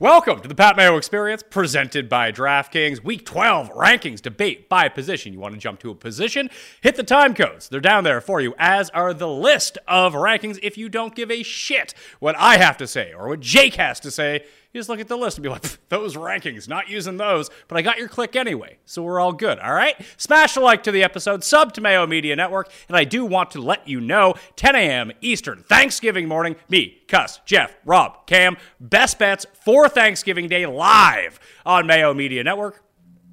Welcome to the Pat Mayo Experience, presented by DraftKings. Week 12 rankings debate by position. You want to jump to a position? Hit the time codes. They're down there for you, as are the list of rankings. If you don't give a shit what I have to say or what Jake has to say, you just look at the list and be like, those rankings, not using those, but I got your click anyway, so we're all good, all right? Smash a like to the episode, sub to Mayo Media Network, and I do want to let you know 10 a.m. Eastern, Thanksgiving morning, me, Cuss, Jeff, Rob, Cam, best bets for Thanksgiving Day live on Mayo Media Network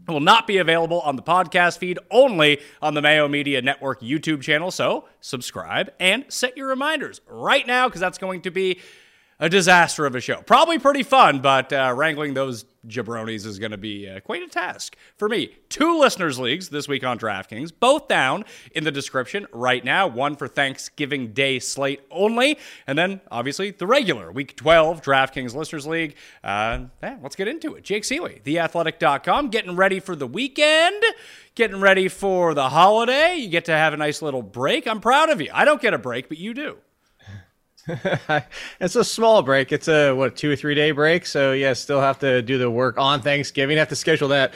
will not be available on the podcast feed, only on the Mayo Media Network YouTube channel. So subscribe and set your reminders right now because that's going to be a disaster of a show. Probably pretty fun, but uh, wrangling those jabronis is going to be uh, quite a task for me. Two listeners' leagues this week on DraftKings, both down in the description right now. One for Thanksgiving Day slate only, and then obviously the regular Week 12 DraftKings Listeners League. Uh, yeah, let's get into it. Jake Ciely, theathletic.com, getting ready for the weekend. Getting ready for the holiday. You get to have a nice little break. I'm proud of you. I don't get a break, but you do. it's a small break. It's a what two or three day break. So yeah, still have to do the work on Thanksgiving. Have to schedule that.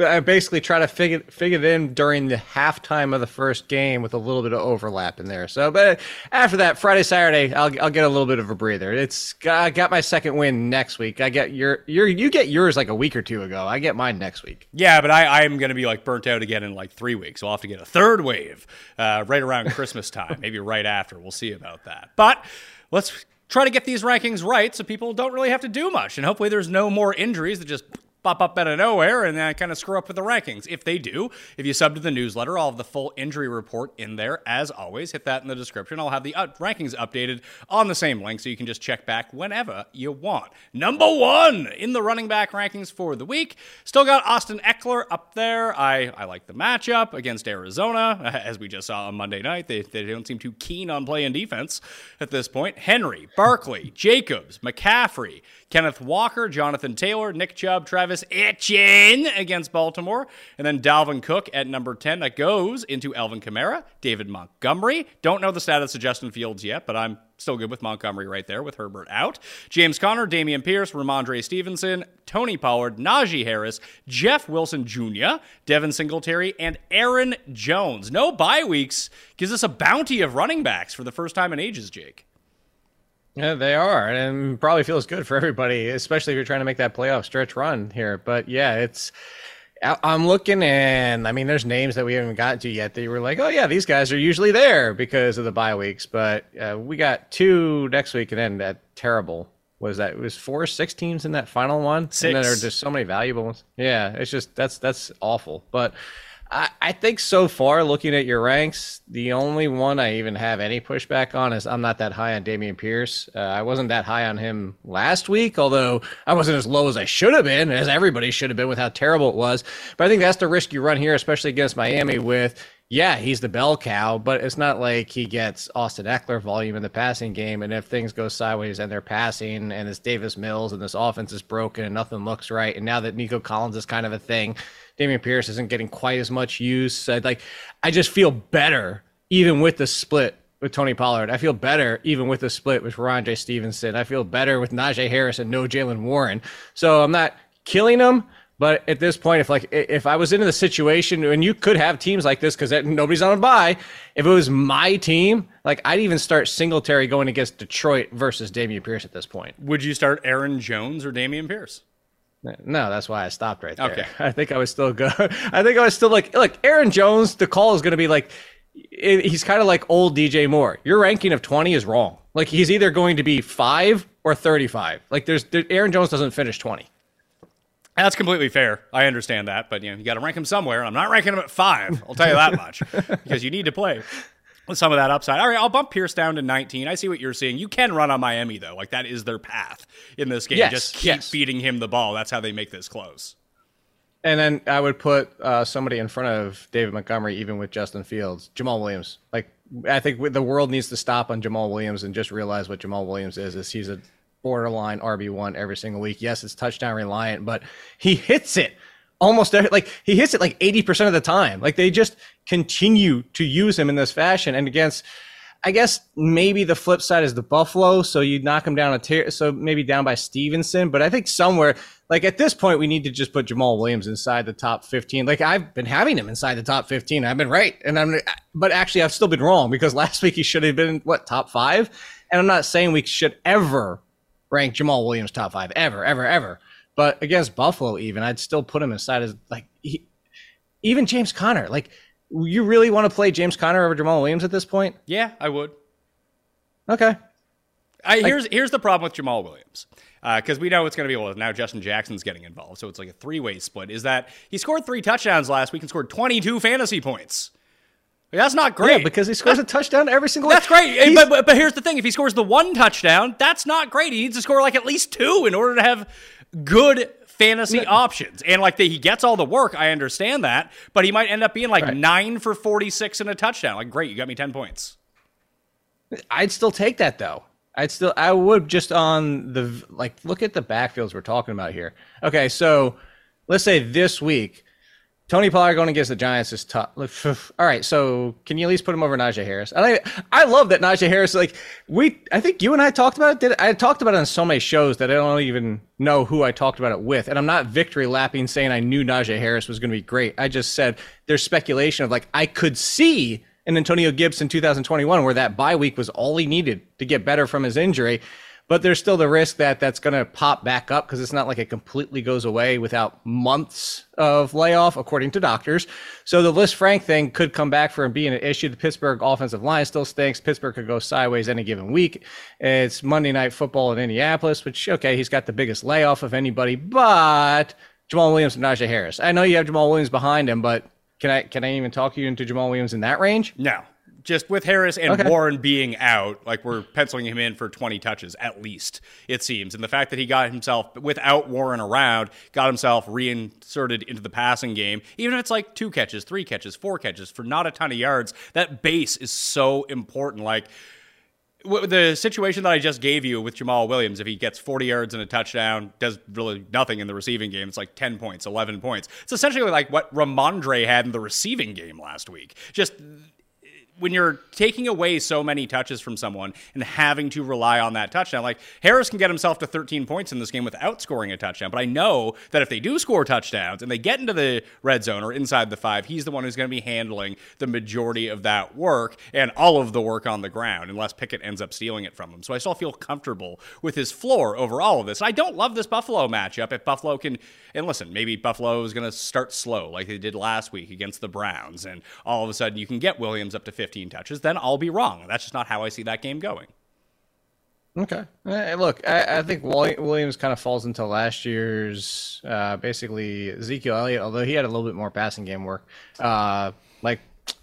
I basically try to figure figure it in during the halftime of the first game with a little bit of overlap in there. So, but after that, Friday, Saturday, I'll I'll get a little bit of a breather. It's I got my second win next week. I get your your you get yours like a week or two ago. I get mine next week. Yeah, but I I'm gonna be like burnt out again in like three weeks. I'll have to get a third wave uh, right around Christmas time, maybe right after. We'll see about that. But let's try to get these rankings right so people don't really have to do much. And hopefully there's no more injuries that just pop up out of nowhere and then kind of screw up with the rankings. If they do, if you sub to the newsletter, I'll have the full injury report in there as always. Hit that in the description. I'll have the uh, rankings updated on the same link so you can just check back whenever you want. Number one in the running back rankings for the week. Still got Austin Ekeler up there. I, I like the matchup against Arizona, as we just saw on Monday night. They, they don't seem too keen on playing defense at this point. Henry, Barkley, Jacobs, McCaffrey, Kenneth Walker, Jonathan Taylor, Nick Chubb, Travis Etienne against Baltimore. And then Dalvin Cook at number 10. That goes into Alvin Kamara, David Montgomery. Don't know the status of Justin Fields yet, but I'm still good with Montgomery right there with Herbert out. James Conner, Dameon Pierce, Rhamondre Stevenson, Tony Pollard, Najee Harris, Jeff Wilson Jr., Devin Singletary, and Aaron Jones. No bye weeks gives us a bounty of running backs for the first time in ages, Jake. Yeah, they are, and probably feels good for everybody, especially if you're trying to make that playoff stretch run here. But yeah, it's I'm looking, and I mean, there's names that we haven't gotten to yet that you were like, oh yeah, these guys are usually there because of the bye weeks. But uh, we got two next week, and then that terrible was that it was four six teams in that final one, Six. and then there are just so many valuable ones. Yeah, it's just that's that's awful. But I, I think so far, looking at your ranks, the only one I even have any pushback on is I'm not that high on Dameon Pierce. Uh, I wasn't that high on him last week, although I wasn't as low as I should have been, as everybody should have been with how terrible it was. But I think that's the risk you run here, especially against Miami with. Yeah, he's the bell cow, but it's not like he gets Austin Ekeler volume in the passing game. And if things go sideways and they're passing and it's Davis Mills and this offense is broken and nothing looks right, and now that Nico Collins is kind of a thing, Dameon Pierce isn't getting quite as much use. I, like, I just feel better even with the split with Tony Pollard. I feel better even with the split with Rhamondre Stevenson. I feel better with Najee Harris and no Jalen Warren. So I'm not killing them. But at this point, if like if I was into the situation, and you could have teams like this because nobody's on a buy. If it was my team, like I'd even start Singletary going against Detroit versus Dameon Pierce at this point. Would you start Aaron Jones or Dameon Pierce? No, that's why I stopped right there. Okay. I think I was still good. I think I was still like, look, Aaron Jones. The call is going to be like, he's kind of like old DJ Moore. Your ranking of twenty is wrong. Like he's either going to be five or thirty-five. Like there's there, Aaron Jones doesn't finish twenty. That's completely fair. I understand that, but you know you got to rank him somewhere. I'm not ranking him at five. I'll tell you that much because you need to play some of that upside. All right, I'll bump Pierce down to 19. I see what you're seeing. You can run on Miami though, like that is their path in this game. Yes, Just keep yes. feeding him the ball. That's how they make this close. And then I would put uh, somebody in front of David Montgomery, even with Justin Fields, Jamaal Williams. Like I think the world needs to stop on Jamaal Williams and just realize what Jamaal Williams is. Is he's a borderline RB one every single week. Yes, it's touchdown reliant, but he hits it almost every, like he hits it like eighty percent of the time. Like they just continue to use him in this fashion, and against. I guess maybe the flip side is the Buffalo, so you knock him down a tier, so maybe down by Stevenson. But I think somewhere, like at this point, we need to just put Jamaal Williams inside the top fifteen. Like I've been having him inside the top fifteen. I've been right, and I'm, but actually I've still been wrong because last week he should have been what top five, and I'm not saying we should ever rank Jamaal Williams top five ever, ever, ever. But against Buffalo, even I'd still put him aside as like he, even James Conner. Like you really want to play James Conner over Jamaal Williams at this point? Yeah, I would. Okay. I, here's here's the problem with Jamaal Williams uh, because we know it's going to be well now Justin Jackson's getting involved, so it's like a three way split. Is that he scored three touchdowns last week and scored 22 fantasy points? Like, that's not great. Yeah, because he scores a touchdown every single. That's great. But, but, but here's the thing: if he scores the one touchdown, that's not great. He needs to score like at least two in order to have good fantasy options. And like the, he gets all the work, I understand that, but he might end up being like Right. nine for 46 and a touchdown. Like, great, you got me 10 points. I'd still take that though. I'd still I would just on the like look at the backfields we're talking about here. Okay, so let's say this week Tony Pollard going against the Giants is tough. All right, so can you at least put him over Najee Harris? And I I love that Najee Harris like we I think you and I talked about it. Did I talked about it on so many shows that I don't even know who I talked about it with. And I'm not victory lapping saying I knew Najee Harris was going to be great. I just said there's speculation of like I could see an Antonio Gibson 2021 where that bye week was all he needed to get better from his injury. But there's still the risk that that's going to pop back up because it's not like it completely goes away without months of layoff, according to doctors. So the Lisfranc thing could come back for him being an issue. The Pittsburgh offensive line still stinks. Pittsburgh could go sideways any given week. It's Monday Night Football in Indianapolis, which, okay, he's got the biggest layoff of anybody, but Jamaal Williams and Najee Harris. I know you have Jamaal Williams behind him, but can I can I even talk you into Jamaal Williams in that range? No. Just with Harris and Okay. Warren being out, like we're penciling him in for 20 touches at least, it seems. And the fact that he got himself, without Warren around, got himself reinserted into the passing game, even if it's like two catches, three catches, four catches for not a ton of yards, that base is so important. Like, the situation that I just gave you with Jamaal Williams, if he gets 40 yards and a touchdown, does really nothing in the receiving game. It's like 10 points, 11 points. It's essentially like what Rhamondre had in the receiving game last week. Just when you're taking away so many touches from someone and having to rely on that touchdown, like Harris can get himself to 13 points in this game without scoring a touchdown. But I know that if they do score touchdowns and they get into the red zone or inside the five, he's the one who's going to be handling the majority of that work and all of the work on the ground, unless Pickett ends up stealing it from him. So I still feel comfortable with his floor over all of this. I don't love this Buffalo matchup. If Buffalo can, and listen, maybe Buffalo is going to start slow like they did last week against the Browns, and all of a sudden you can get Williams up to 50 15 touches, then I'll be wrong. That's just not how I see that game going. Okay. Hey, look, I, I, think Williams kind of falls into last year's uh, basically Ezekiel Elliott, although he had a little bit more passing game work. Uh, like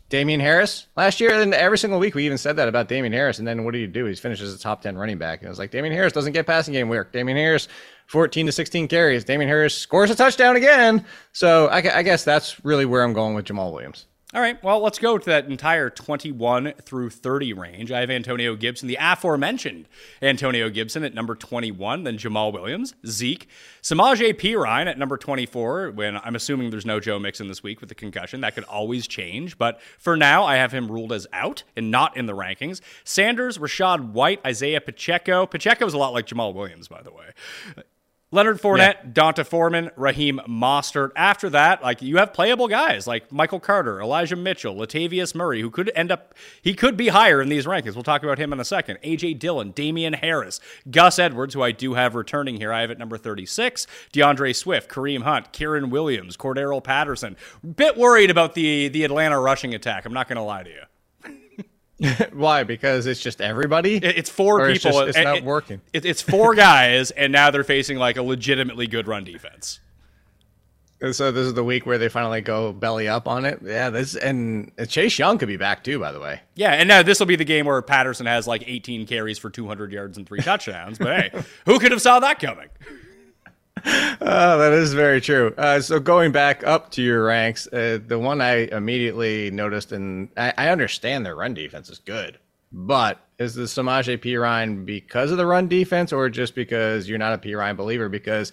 Damien Harris last year, and every single week we even said that about Damien Harris. And then what do you do? He finishes a top 10 running back. And it was like, Damien Harris doesn't get passing game work. Damien Harris, 14 to 16 carries. Damien Harris scores a touchdown again. So I, I guess that's really where I'm going with Jamaal Williams. All right, well, let's go to that entire 21 through 30 range. I have Antonio Gibson, the aforementioned Antonio Gibson at number 21, then Jamaal Williams, Zeke, Samaje Perine at number 24, when I'm assuming there's no Joe Mixon this week with the concussion. That could always change, but for now, I have him ruled as out and not in the rankings. Sanders, Rachaad White, Isaiah Pacheco. Pacheco is a lot like Jamaal Williams, by the way. Leonard Fournette, yeah. D'Onta Foreman, Raheem Mostert. After that, like you have playable guys like Michael Carter, Elijah Mitchell, Latavius Murray, who could end up he could be higher in these rankings. We'll talk about him in a second. AJ Dillon, Damien Harris, Gus Edwards, who I do have returning here. I have at number 36. D'Andre Swift, Kareem Hunt, Kyren Williams, Cordarrelle Patterson. Bit worried about the the Atlanta rushing attack. I'm not gonna lie to you. Why? Because it's just everybody. It's four or people. It's, just, it's not working. It, it's four guys, and now they're facing like a legitimately good run defense. And so this is the week where they finally go belly up on it. Yeah, this and Chase Young could be back too, by the way. Yeah, and now this will be the game where Patterson has like 18 carries for 200 yards and three touchdowns. But hey, who could have saw that coming? Uh, that is very true. Uh, so going back up to your ranks, uh, the one I immediately noticed, and I, I, understand their run defense is good, but is the Samaje Perine because of the run defense, or just because you're not a Perine believer? Because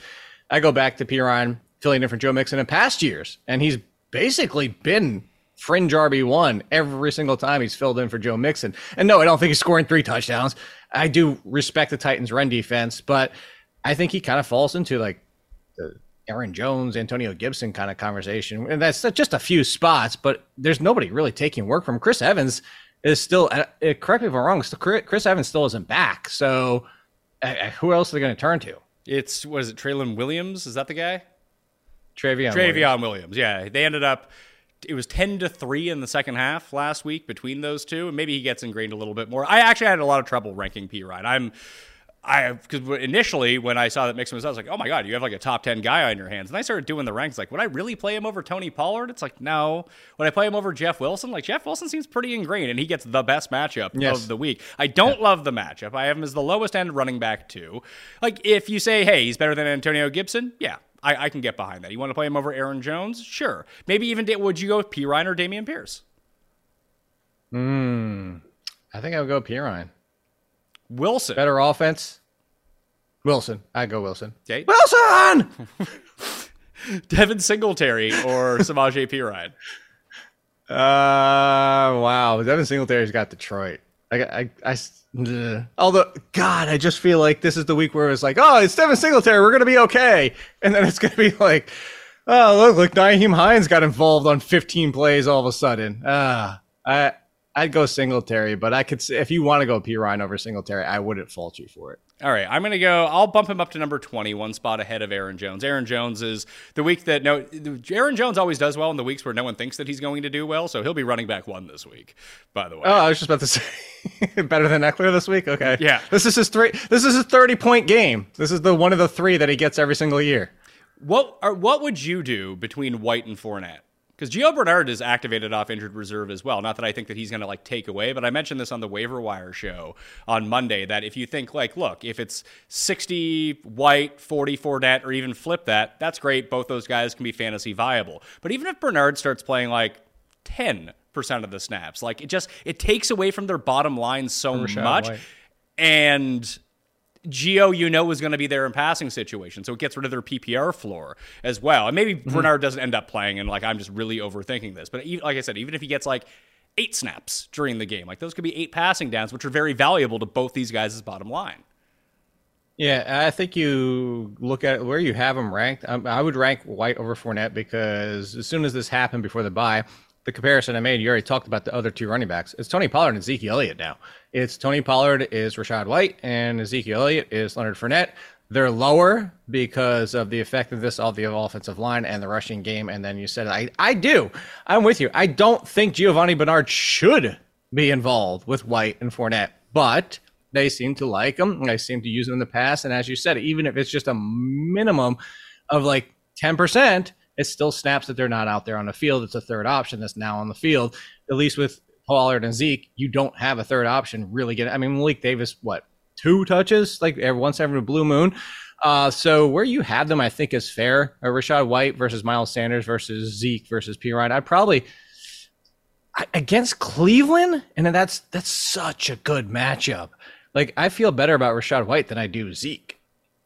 I go back to Perine filling in for Joe Mixon in past years, and he's basically been fringe RB one every single time he's filled in for Joe Mixon. And no, I don't think he's scoring three touchdowns. I do respect the Titans' run defense, but I think he kind of falls into like the Aaron Jones, Antonio Gibson kind of conversation. And that's just a few spots, but there's nobody really taking work from Chris Evans is still, uh, uh correct me if I'm wrong, Chris Evans still isn't back. So uh, who else are they going to turn to? It's, what is it, Treylon Williams? Is that the guy? Trayveon, Trayveon Williams. Williams. Yeah. They ended up, it was 10 to 3 in the second half last week between those two. And maybe he gets ingrained a little bit more. I actually had a lot of trouble ranking Perine. I'm, I because initially when I saw that Mixon was, I was like, oh my god, you have like a top ten guy on your hands. And I started doing the ranks. Like, would I really play him over Tony Pollard? It's like, no. Would I play him over Jeff Wilson? Like, Jeff Wilson seems pretty ingrained, and he gets the best matchup yes. of the week. I don't yeah. love the matchup. I have him as the lowest end running back too. Like, if you say, hey, he's better than Antonio Gibson, yeah, I, I can get behind that. You want to play him over Aaron Jones? Sure. Maybe even would you go with Perine or Dameon Pierce? Hmm. I think I would go Perine. Wilson. Better offense. Wilson. I go Wilson. Okay. Wilson! Devin Singletary or Samaje Perine? Uh, wow. Devin Singletary's got Detroit. I, I, I, uh, although, God, I just feel like this is the week where it's like, oh, it's Devin Singletary. We're going to be okay. And then it's going to be like, oh, look, look, Nyheim Hines got involved on 15 plays all of a sudden. Ah, uh, I, I'd go Singletary, but I could if you want to go Perine over Singletary, I wouldn't fault you for it. All right, I'm going to go. I'll bump him up to number 20, one spot ahead of Aaron Jones. Aaron Jones is the week that no, Aaron Jones always does well in the weeks where no one thinks that he's going to do well. So he'll be running back one this week. By the way. Oh, I was just about to say better than Ekeler this week. Okay. Yeah. This is his three. This is his 30 point game. This is the one of the three that he gets every single year. What are, what would you do between White and Fournette? Because Gio Bernard is activated off injured reserve as well. Not that I think that he's going to like take away, but I mentioned this on the waiver wire show on Monday that if you think like, look, if it's 60 White, 40 Fournette, or even flip that, that's great. Both those guys can be fantasy viable. But even if Bernard starts playing like 10 percent of the snaps, like it just it takes away from their bottom line so much. White. and Gio, you know, is going to be there in passing situation, so it gets rid of their PPR floor as well. And maybe Mm-hmm. Bernard doesn't end up playing, and like I'm just really overthinking this. But even, like I said, even if he gets like eight snaps during the game, like those could be eight passing downs, which are very valuable to both these guys' bottom line. Yeah, I think you look at where you have him ranked. Um, I would rank White over Fournette because as soon as this happened before the bye, the comparison I made, you already talked about the other two running backs. It's Tony Pollard and Ezekiel Elliott now. It's Tony Pollard is Rachaad White and Ezekiel Elliott is Leonard Fournette. They're lower because of the effectiveness of the offensive line and the rushing game. And then you said, I, I do. I'm with you. I don't think Giovanni Bernard should be involved with White and Fournette, but they seem to like him. They seem to use him in the past. And as you said, even if it's just a minimum of like 10%, it still snaps that they're not out there on the field. It's a third option that's now on the field. At least with Pollard and Zeke, you don't have a third option really get. I mean, Malik Davis, what two touches like every once every blue moon. Uh, so where you have them, I think is fair. Uh, Rachaad White versus Miles Sanders versus Zeke versus Perine. I'd probably I, against Cleveland, and that's that's such a good matchup. Like I feel better about Rachaad White than I do Zeke.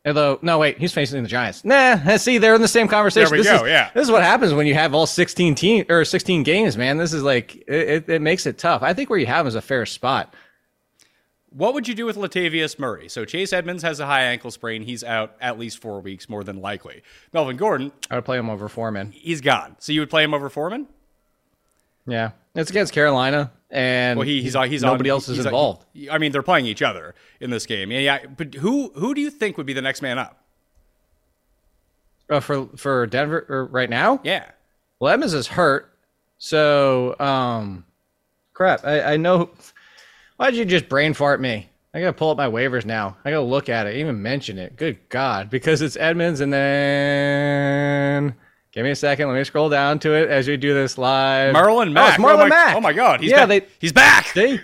Although, no, wait, he's facing the Giants. Nah, see, they're in the same conversation. There we this go, Is, yeah. this is what happens when you have all 16 team or 16 games, man. This is like it, it, it makes it tough. I think where you have him is a fair spot. What would you do with Latavius Murray? So Chase Edmonds has a high ankle sprain. He's out at least four weeks, more than likely. Melvin Gordon, I would play him over Foreman. he's gone. So you would play him over Foreman? Yeah, it's against Carolina, and Well, he, he's he's nobody on, else is he's on- involved. I mean, they're playing each other in this game. Yeah, yeah. But who who do you think would be the next man up? Uh, for for Denver or right now. Yeah. Well, Evans is hurt, so um, crap. I, I know. Why'd you just brain fart me? I gotta pull up my waivers now. I gotta look at it, even mention it. Good God, because it's Edmonds, and then give me a second. Let me scroll down to it as we do this live. Marlon Oh, Mack. it's Marlon oh my, Mack. Oh my God. He's yeah, back. they he's back. they.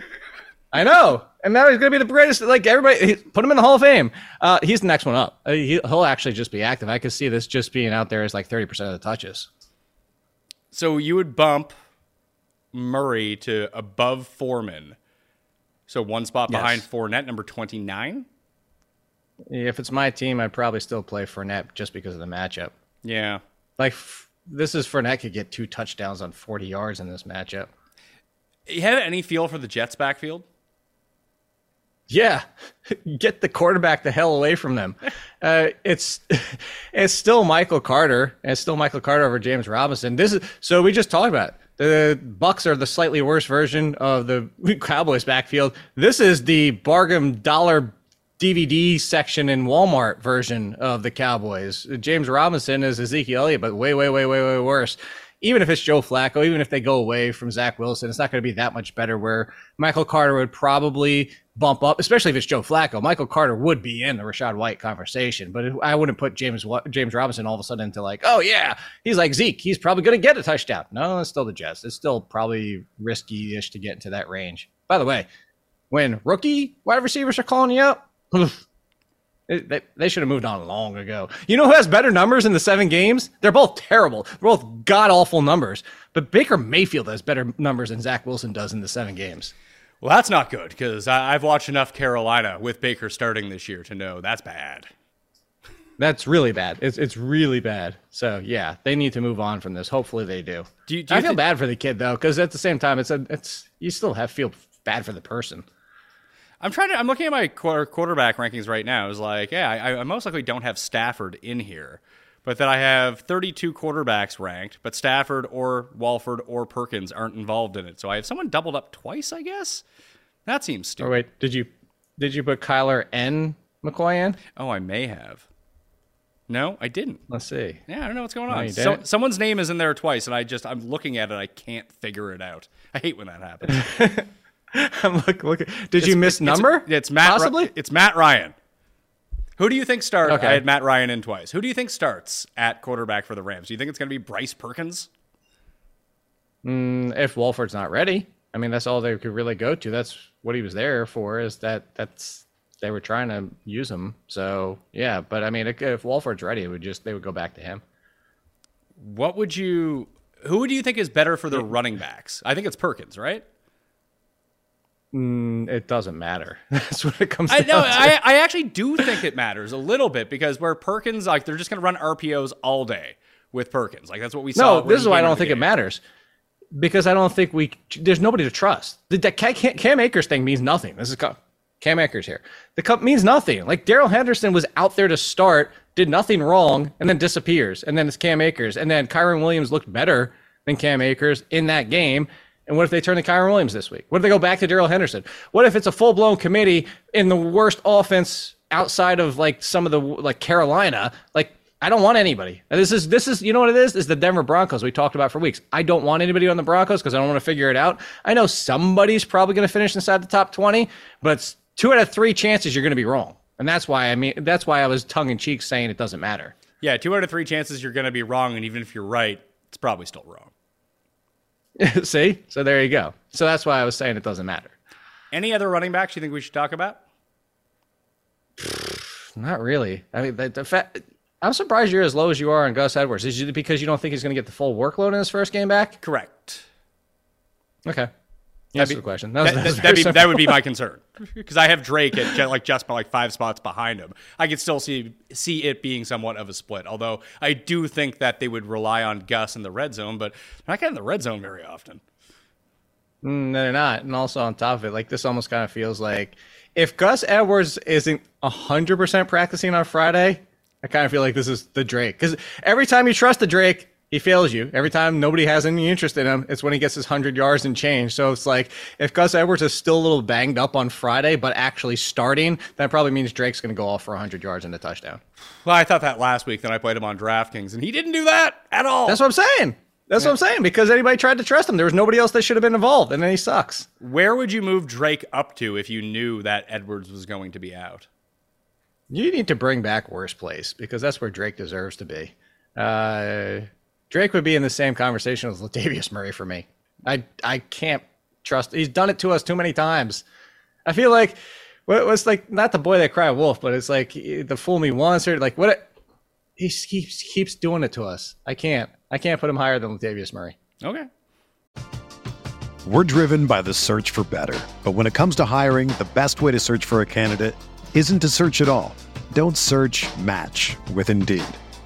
I know, and now he's gonna be the greatest. Like everybody, he- put him in the Hall of Fame. Uh, he's the next one up. Uh, he, he'll actually just be active. I could see this just being out there as like thirty percent of the touches. So you would bump Murray to above Foreman. So one spot Yes. behind Fournette, number twenty nine. If it's my team, I'd probably still play Fournette just because of the matchup. Yeah. Like f- this is Fournette could get two touchdowns on 40 yards in this matchup. You have any feel for the Jets backfield? Yeah, get the quarterback the hell away from them. Uh, it's it's still Michael Carter. and It's still Michael Carter over James Robinson. This is so we just talked about it. the Bucs are the slightly worse version of the Cowboys backfield. This is the bargain dollar DVD section in Walmart version of the Cowboys. James Robinson is Ezekiel Elliott, but way, way, way, way, way worse. Even if it's Joe Flacco, even if they go away from Zach Wilson, it's not going to be that much better. Where Michael Carter would probably bump up, especially if it's Joe Flacco. Michael Carter would be in the Rachaad White conversation, but I wouldn't put James James Robinson all of a sudden into like, oh yeah, he's like Zeke, he's probably going to get a touchdown. No, it's still the Jets. It's still probably risky-ish to get into that range. By the way, when rookie wide receivers are calling you up, They, they should have moved on long ago. You know who has better numbers in the seven games? They're both terrible. They're both god awful numbers. But Baker Mayfield has better numbers than Zach Wilson does in the seven games. Well, that's not good because I've watched enough Carolina with Baker starting this year to know that's bad. That's really bad. It's it's really bad. So yeah, they need to move on from this. Hopefully they do. Do you- do I feel thi- bad for the kid though, because at the same time, it's a it's you still have feel bad for the person. I'm trying to. I'm looking at my quarter, quarterback rankings right now. It's like, yeah, I, I most likely don't have Stafford in here, but that I have 32 quarterbacks ranked, but Stafford or Wolford or Perkins aren't involved in it. So I have someone doubled up twice, I guess. That seems Or stupid. wait, did you did you put Kyler and McCoy in? Oh, I may have. No, I didn't. Let's see. Yeah, I don't know what's going on. So, someone's name is in there twice, and I just I'm looking at it, I can't figure it out. I hate when that happens. I'm look look. Did you miss It's- number? It's, Matt. Ry- possibly. it's Matt Ryan. Who do you think starts? Okay. I had Matt Ryan in twice. Who do you think starts at quarterback for the Rams? Do you think it's going to be Bryce Perkins? Mm, if Wolford's not ready, I mean that's all they could really go to. That's what he was there for. Is that that's they were trying to use him. So yeah, but I mean if, if Wolford's ready, it would just they would go back to him. What would you? Who do you think is better for the running backs? I think it's Perkins, right? Mm, it doesn't matter. That's what it comes I know. I, I actually do think it matters a little bit because where Perkins, like, they're just going to run RPOs all day with Perkins. Like, that's what we saw. no, this is why I don't think the it matters. Because I don't think we there's nobody to trust. The, the Cam, Akers thing means nothing. This is Cam Akers here. The cup means nothing. Like Darrell Henderson was out there to start, did nothing wrong, and then disappears. And then it's Cam Akers. And then Kyren Williams looked better than Cam Akers in that game. And what if they turn to Kyren Williams this week? What if they go back to Darrell Henderson? What if it's a full blown committee in the worst offense outside of like some of the like Carolina? Like I don't want anybody. And This is this is you know what it is? Is the Denver Broncos we talked about for weeks. I don't want anybody on the Broncos because I don't want to figure it out. I know somebody's probably going to finish inside the top twenty, but it's two out of three chances you're going to be wrong, and that's why I mean that's why I was tongue in cheek saying it doesn't matter. Yeah, two out of three chances you're going to be wrong. And even if you're right, it's probably still wrong. See, so there you go. So that's why I was saying it doesn't matter. Any other running backs you think we should talk about? Not really. I mean, the, the fact. I'm surprised you're as low as you are on Gus Edwards. Is it because you don't think he's going to get the full workload in his first game back? Correct. Okay. That's be- the question. That, was, That, that, was that, very that'd be, that would be my concern because I have Drake at ju- like just like five spots behind him. I could still see see it being somewhat of a split. Although I do think that they would rely on Gus in the red zone, but they're not getting the red zone very often. Mm, no, they're not. And also on top of it, like this almost kind of feels like if Gus Edwards isn't hundred percent practicing on Friday, I kind of feel like this is the Drake because every time you trust the Drake, he fails you. Every time nobody has any interest in him, it's when he gets his hundred yards and change. So it's like if Gus Edwards is still a little banged up on Friday, but actually starting, that probably means Drake's going to go off for hundred yards and a touchdown. Well, I thought that last week that I played him on DraftKings, and he didn't do that at all. That's what I'm saying. That's what I'm saying because anybody tried to trust him. There was nobody else that should have been involved, and then he sucks. Where would you move Drake up to if you knew that Edwards was going to be out? You need to bring back worst place because that's where Drake deserves to be. Uh, Drake would be in the same conversation with Latavius Murray for me. I I can't trust. He's done it to us too many times. I feel like what was like not the boy that cried wolf, but it's like the fool me once or like what. He keeps keeps doing it to us. I can't. I can't put him higher than Latavius Murray. Okay. We're driven by the search for better. But when it comes to hiring, the best way to search for a candidate isn't to search at all. Don't search match with Indeed.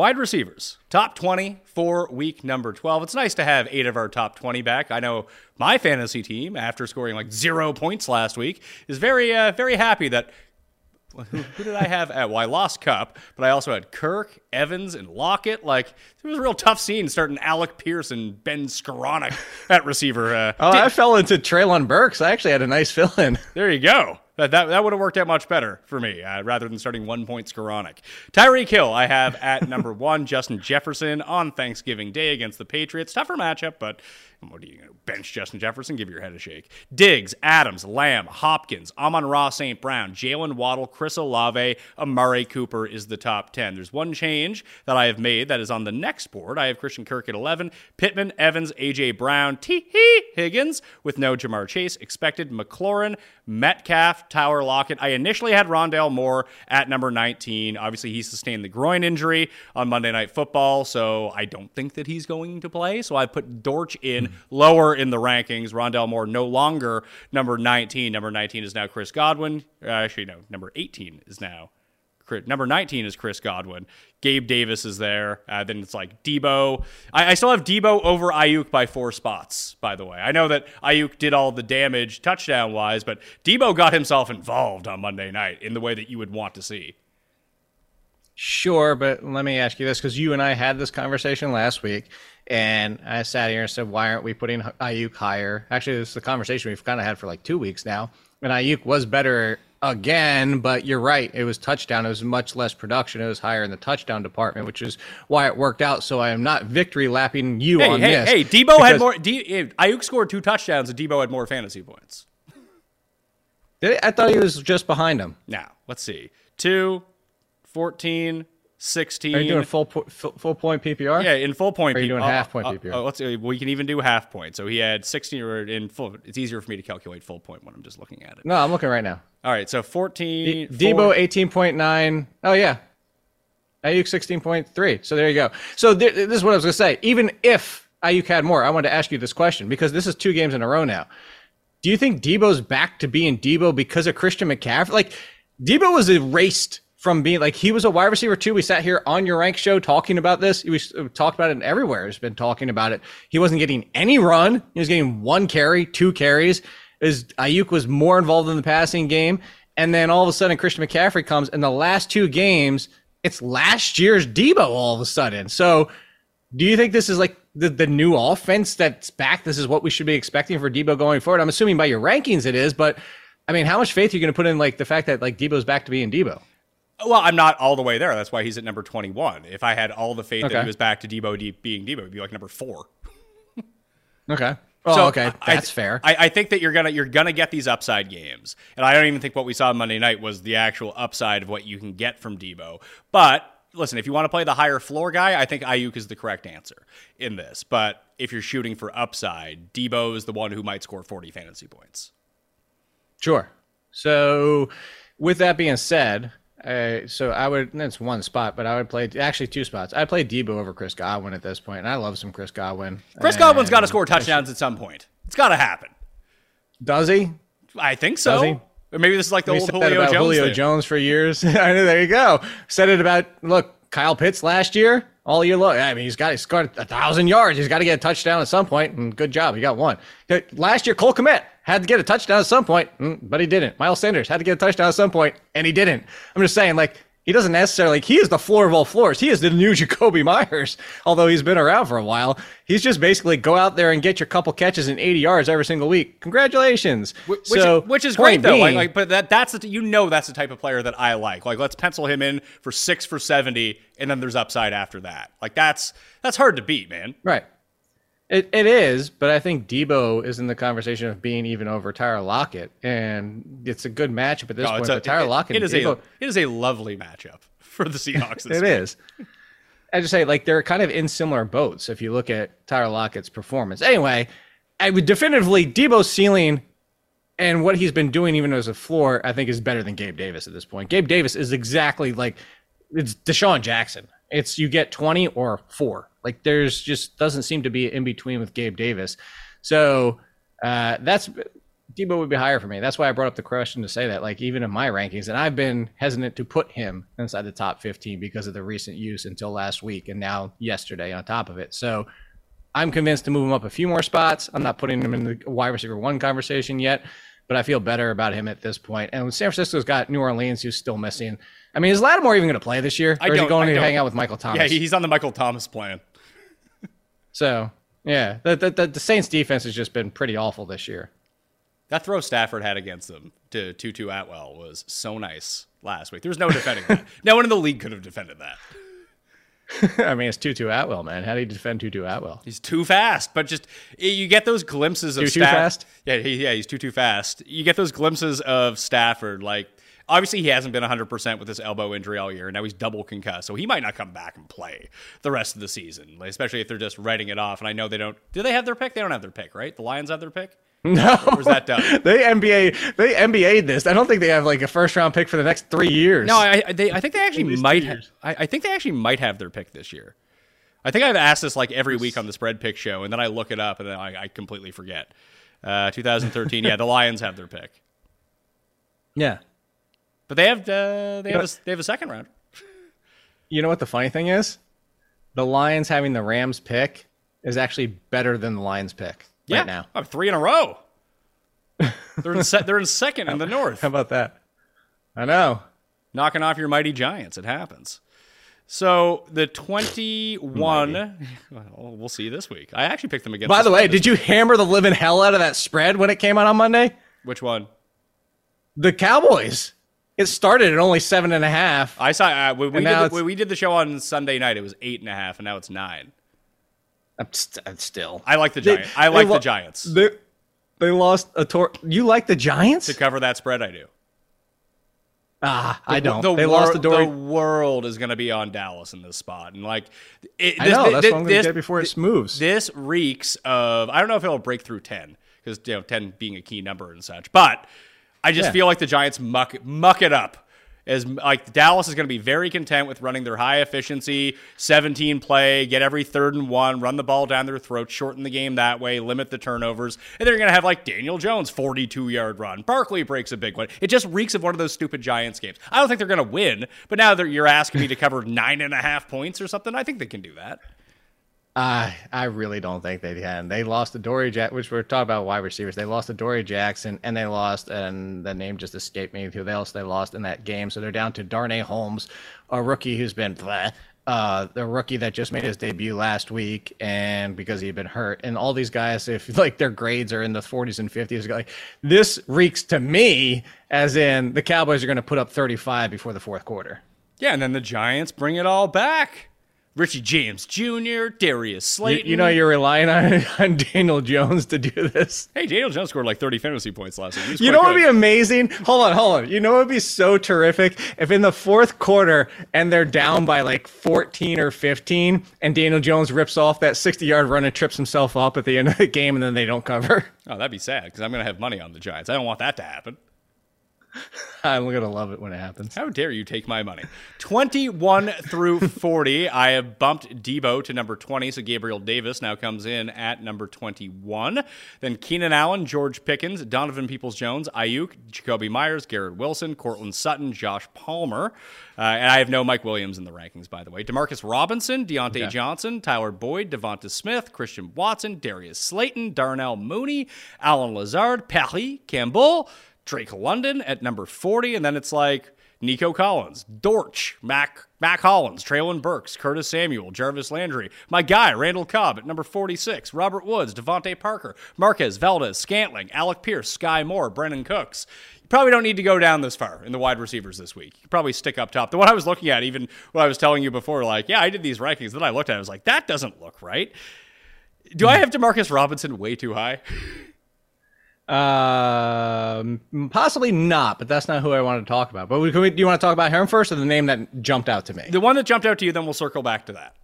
Wide receivers, top 20 for week number 12. It's nice to have eight of our top 20 back. I know my fantasy team, after scoring like zero points last week, is very, uh, very happy that who, who, did I have at? Well, I lost Kupp, but I also had Kirk, Evans, and Lockett. Like it was a real tough scene starting Alec Pierce and Ben Skowronek at receiver. Uh, oh, did, I fell into Treylon Burks. I actually had a nice fill in. There you go. That, that, that would have worked out much better for me uh, rather than starting one point Skowronek. Tyreek Hill, I have at number one. Justin Jefferson on Thanksgiving Day against the Patriots. Tougher matchup, but what are you going to bench Justin Jefferson? Give your head a shake. Diggs, Adams, Lamb, Hopkins, Amon-Ra St. Brown, Jalen Waddle, Chris Olave, Amari Cooper is the top 10. There's one change that I have made that is on the next board. I have Christian Kirk at 11, Pittman, Evans, A.J. Brown, Tee Higgins with no Ja'Marr Chase expected, McLaurin, Metcalf, Tyler Lockett. I initially had Rondale Moore at number 19. Obviously, he sustained the groin injury on Monday Night Football, so I don't think that he's going to play. So I put Dortch in lower in the rankings. Rondale Moore no longer number 19. Number 19 is now Chris Godwin. Uh, actually, no, number 18 is now. Number 19 is Chris Godwin. Gabe Davis is there. Uh, then it's like Deebo. I, I, still have Deebo over Aiyuk by four spots, by the way. I know that Aiyuk did all the damage touchdown wise, but Deebo got himself involved on Monday night in the way that you would want to see. Sure, but let me ask you this because you and I had this conversation last week, and I sat here and said, "Why aren't we putting Aiyuk higher?" Actually, this is a conversation we've kind of had for like two weeks now, and Aiyuk was better again, but you're right. It was touchdown. It was much less production. It was higher in the touchdown department, which is why it worked out. So I am not victory lapping you hey, on hey, this. Hey, Deebo had more. D, Aiyuk scored two touchdowns, and Deebo had more fantasy points. Did I thought he was just behind him. Now let's see. Two, 14, 16. Are you doing full full, full point PPR? Yeah, in full point. Or are you doing half point PPR? Uh, let's see. We can even do half point. So he had 16 or in full. It's easier for me to calculate full point when I'm just looking at it. No, I'm looking right now. All right, so 14. D- Deebo 18.9. Oh yeah, Aiyuk 16.3. So there you go. So th- this is what I was gonna say. Even if Aiyuk had more, I wanted to ask you this question because this is two games in a row now. Do you think Deebo's back to being Deebo because of Christian McCaffrey? Like Deebo was erased from being like he was a wide receiver too. We sat here on your rank show talking about this. We uh, talked about it everywhere. Has been talking about it. He wasn't getting any run. He was getting one carry, two carries. Is Aiyuk was more involved in the passing game, and then all of a sudden Christian McCaffrey comes. In the last two games, it's last year's Deebo all of a sudden. So, do you think this is like the, the new offense that's back? This is what we should be expecting for Deebo going forward. I'm assuming by your rankings it is, but I mean, how much faith are you going to put in like the fact that like Deebo's back to being Deebo? Well, I'm not all the way there. That's why he's at number 21. If I had all the faith okay. that he was back to Deebo being Deebo, it'd be like number four. okay. Oh, so okay, that's I, fair. I, I, think that you're gonna you're gonna get these upside games, and I don't even think what we saw Monday night was the actual upside of what you can get from Deebo. But listen, if you want to play the higher floor guy, I think Aiyuk is the correct answer in this. But if you're shooting for upside, Deebo is the one who might score 40 fantasy points. Sure. So, with that being said, uh, so I would that's one spot, but I would play actually two spots. I play Deebo over Chris Godwin at this point, and I love some Chris Godwin. Chris and Godwin's got to score touchdowns at some point. It's got to happen. Does he? I think so. Or maybe this is like the we old Julio Jones. Julio thing. Jones for years. I know. There you go. Said it about look Kyle Pitts last year. All year long. I mean, he's got he's scored a thousand yards. He's got to get a touchdown at some point, and good job, he got one. Last year, Cole Kmet had to get a touchdown at some point, mm, but he didn't. Miles Sanders had to get a touchdown at some point, and he didn't. I'm just saying, like, he doesn't necessarily, like, he is the floor of all floors. He is the new Jakobi Meyers, although he's been around for a while. He's just basically go out there and get your couple catches in 80 yards every single week. Congratulations. Which, so, which is great, though. Being, like, like, but that, that's, the, you know, that's the type of player that I like. Like, let's pencil him in for six for 70, and then there's upside after that. Like, that's, that's hard to beat, man. Right. It, it is, but I think Deebo is in the conversation of being even over Tyler Lockett, and it's a good matchup at this oh, point. A, Tyler it, Lockett, it is Deebo, a it is a lovely matchup for the Seahawks. it week. is. I just say like they're kind of in similar boats if you look at Tyler Lockett's performance. Anyway, I would definitively Deebo's ceiling and what he's been doing even as a floor, I think is better than Gabe Davis at this point. Gabe Davis is exactly like it's DeSean Jackson. It's you get 20 or four. Like there's just doesn't seem to be in between with Gabe Davis. So uh, that's Deebo would be higher for me. That's why I brought up the question to say that. Like even in my rankings, and I've been hesitant to put him inside the top 15 because of the recent use until last week and now yesterday on top of it. So I'm convinced to move him up a few more spots. I'm not putting him in the wide receiver one conversation yet, but I feel better about him at this point. And San Francisco's got New Orleans, who's still missing. I mean, is Lattimore even going to play this year? I or is he going I to don't. hang out with Michael Thomas? Yeah, he's on the Michael Thomas plan. So yeah, the, the, the, Saints defense has just been pretty awful this year. That throw Stafford had against them to Tutu Atwell was so nice last week. There was no defending that. No one in the league could have defended that. I mean, it's Tutu Atwell, man. How do you defend Tutu Atwell? He's too fast, but just you get those glimpses of Too, too fast? Yeah, he, yeah, he's too too fast. You get those glimpses of Stafford. Like obviously he hasn't been 100 percent with this elbow injury all year. And now he's double concussed, so he might not come back and play the rest of the season. Especially if they're just writing it off. And I know they don't. Do they have their pick? They don't have their pick, right? The Lions have their pick. No, Or is that done? they NBA they NBA'd this. I don't think they have like a first round pick for the next three years. No, I, I- they, I think they actually might. two Ha- I, I think they actually might have their pick this year. I think I've asked this like every week on the spread pick show, and then I look it up and then I, I completely forget. Uh, 2013, yeah, the Lions have their pick, yeah. But they have uh, they have a, they have a second round. You know what the funny thing is? The Lions having the Rams pick is actually better than the Lions pick Yeah, right now. Oh, three in a row. they're in se- they're in second in the North, How about that? I know. knocking off your mighty Giants. It happens. So the 21, well, we'll see this week. I actually picked them against. By the way, did you hammer the living hell out of that spread when it came out on Monday? Which one? The Cowboys. It started at only seven and a half. I saw uh, when, we did the, when we did the show on Sunday night. It was eight and a half, and now it's nine. I'm st- I'm still. I like the They- Giants. I like lo- the Giants They, they lost a tor. You like the Giants? to cover that spread. I do. Ah, I don't. The they wor- lost the door. The world is going to be on Dallas in this spot, and like, it, I this, know. thi- That's thi- what I'm going this- to get before it moves. This reeks of. I don't know if it'll break through ten because you know ten being a key number and such, but I just Yeah. feel like the Giants muck muck it up. As like Dallas is going to be very content with running their high efficiency 17 play, get every third and one, run the ball down their throat, shorten the game that way, limit the turnovers, and they're going to have like Daniel Jones 42 yard run. Barkley breaks a big one. It just reeks of one of those stupid Giants games. I don't think they're going to win, but now that you're asking me to cover nine and a half points or something, I think they can do that. I I really don't think they can. They lost the Dory Jack, which we're talking about wide receivers. They lost Adoree' Jackson, and they lost, and the name just escaped me. Who else they lost in that game? So they're down to Darnay Holmes, a rookie who's been bleh, uh, the rookie that just made his debut last week, and because he'd been hurt, and all these guys, if like their grades are in the 40s and 50s, like this reeks to me as in the Cowboys are going to put up 35 before the fourth quarter. Yeah, and then the Giants bring it all back. Richie James Jr., Darius You, Slayton. you know you're relying on, on Daniel Jones to do this. hey, Daniel Jones scored like 30 fantasy points last week. You know what would be amazing? Hold on, hold on. You know what would be so terrific if in the fourth quarter and they're down by like 14 or 15 and Daniel Jones rips off that 60 yard run and trips himself up at the end of the game and then they don't cover. Oh, that'd be sad because I'm going to have money on the Giants. I don't want that to happen. I'm going to love it when it happens. How dare you take my money? 21 through 40. I have bumped Deebo to number 20, so Gabriel Davis now comes in at number 21. Then Keenan Allen, George Pickens, Donovan Peoples Jones, Aiyuk, Jakobi Meyers, Garrett Wilson, Courtland Sutton, Josh Palmer. Uh, and I have no Mike Williams in the rankings, by the way. Demarcus Robinson, Diontae Johnson, Tyler Boyd, Devonta Smith, Christian Watson, Darius Slayton, Darnell Mooney, Allen Lazard, Parris Campbell. Drake London at number 40, and then it's like Nico Collins, Dortch, Mack Mack Hollins, Treylon Burks, Curtis Samuel, Jarvis Landry, my guy, Randall Cobb at number 46, Robert Woods, DeVante Parker, Marquez, Valdes, Scantling, Alec Pierce, Skyy Moore, Brandin Cooks. You probably don't need to go down this far in the wide receivers this week. You probably stick up top. The one I was looking at, even what I was telling you before, like, yeah, I did these rankings. Then I looked at it, I was like, that doesn't look right. Do I have Demarcus Robinson way too high? Um, possibly not, but that's not who I wanted to talk about. But we, can we, do you want to talk about him first or the name that jumped out to me? The one that jumped out to you, then we'll circle back to that.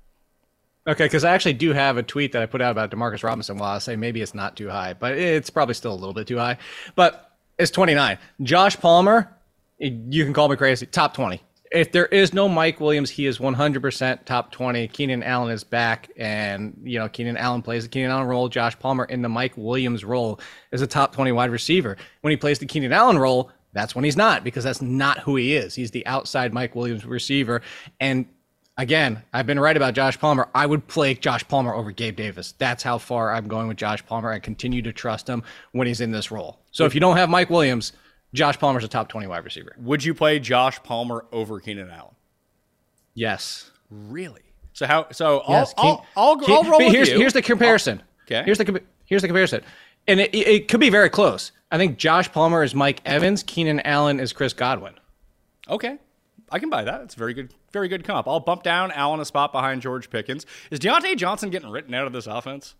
Okay, because I actually do have a tweet that I put out about Demarcus Robinson. While I say maybe it's not too high, but it's probably still a little bit too high. But it's 29. Josh Palmer, you can call me crazy, top 20. If there is no Mike Williams, he is 100% top 20. Keenan Allen is back, and you know Keenan Allen plays the Keenan Allen role. Josh Palmer in the Mike Williams role is a top 20 wide receiver. When he plays the Keenan Allen role, that's when he's not because that's not who he is. He's the outside Mike Williams receiver, and again, I've been right about Josh Palmer. I would play Josh Palmer over Gabe Davis. That's how far I'm going with Josh Palmer. I continue to trust him when he's in this role. So if you don't have Mike Williams, Josh Palmer's a top 20 wide receiver. Would you play Josh Palmer over Keenan Allen? Yes. Really? So how? So I'll, I'll, I'll, Ke- I'll roll with here's, you. Here's the comparison. Okay. Here's the here's the comparison, and it, it, it could be very close. I think Josh Palmer is Mike Evans. Keenan Allen is Chris Godwin. Okay. I can buy that. It's very good, very good comp. I'll bump down Allen a spot behind George Pickens. Is Diontae Johnson getting written out of this offense?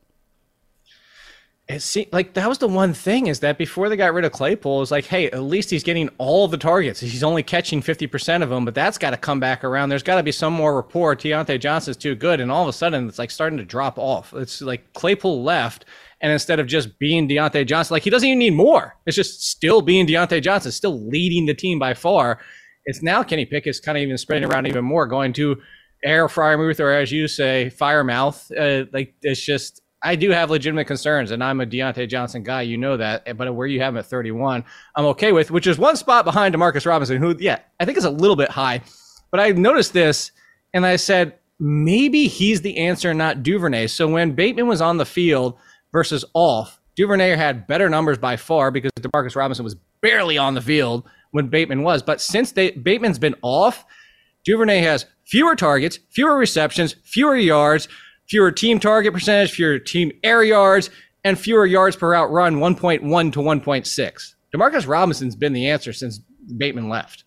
It seemed like that was the one thing is that before they got rid of Claypool, it was like, hey, at least he's getting all the targets. He's only catching 50% of them, but that's got to come back around. There's got to be some more rapport. Diontae Johnson's too good. And all of a sudden, it's like starting to drop off. It's like Claypool left. And instead of just being Diontae Johnson, like he doesn't even need more. It's just still being Diontae Johnson, still leading the team by far. It's now Kenny Pickett's kind of even spreading around even more, going to air Freiermuth or as you say, fire mouth. Uh, like it's just I do have legitimate concerns, and I'm a Diontae Johnson guy. You know that. Eh, but where you have him at 31, I'm okay with, which is one spot behind Demarcus Robinson, who, yeah, I think is a little bit high. But I noticed this, and I said maybe he's the answer, not Duvernay. So when Bateman was on the field versus off, Duvernay had better numbers by far because Demarcus Robinson was barely on the field when Bateman was. But since they, Bateman's been off, Duvernay has fewer targets, fewer receptions, fewer yards, fewer team target percentage, fewer team air yards, and fewer yards per out run 1.1 to 1.6. Demarcus Robinson's been the answer since Bateman left.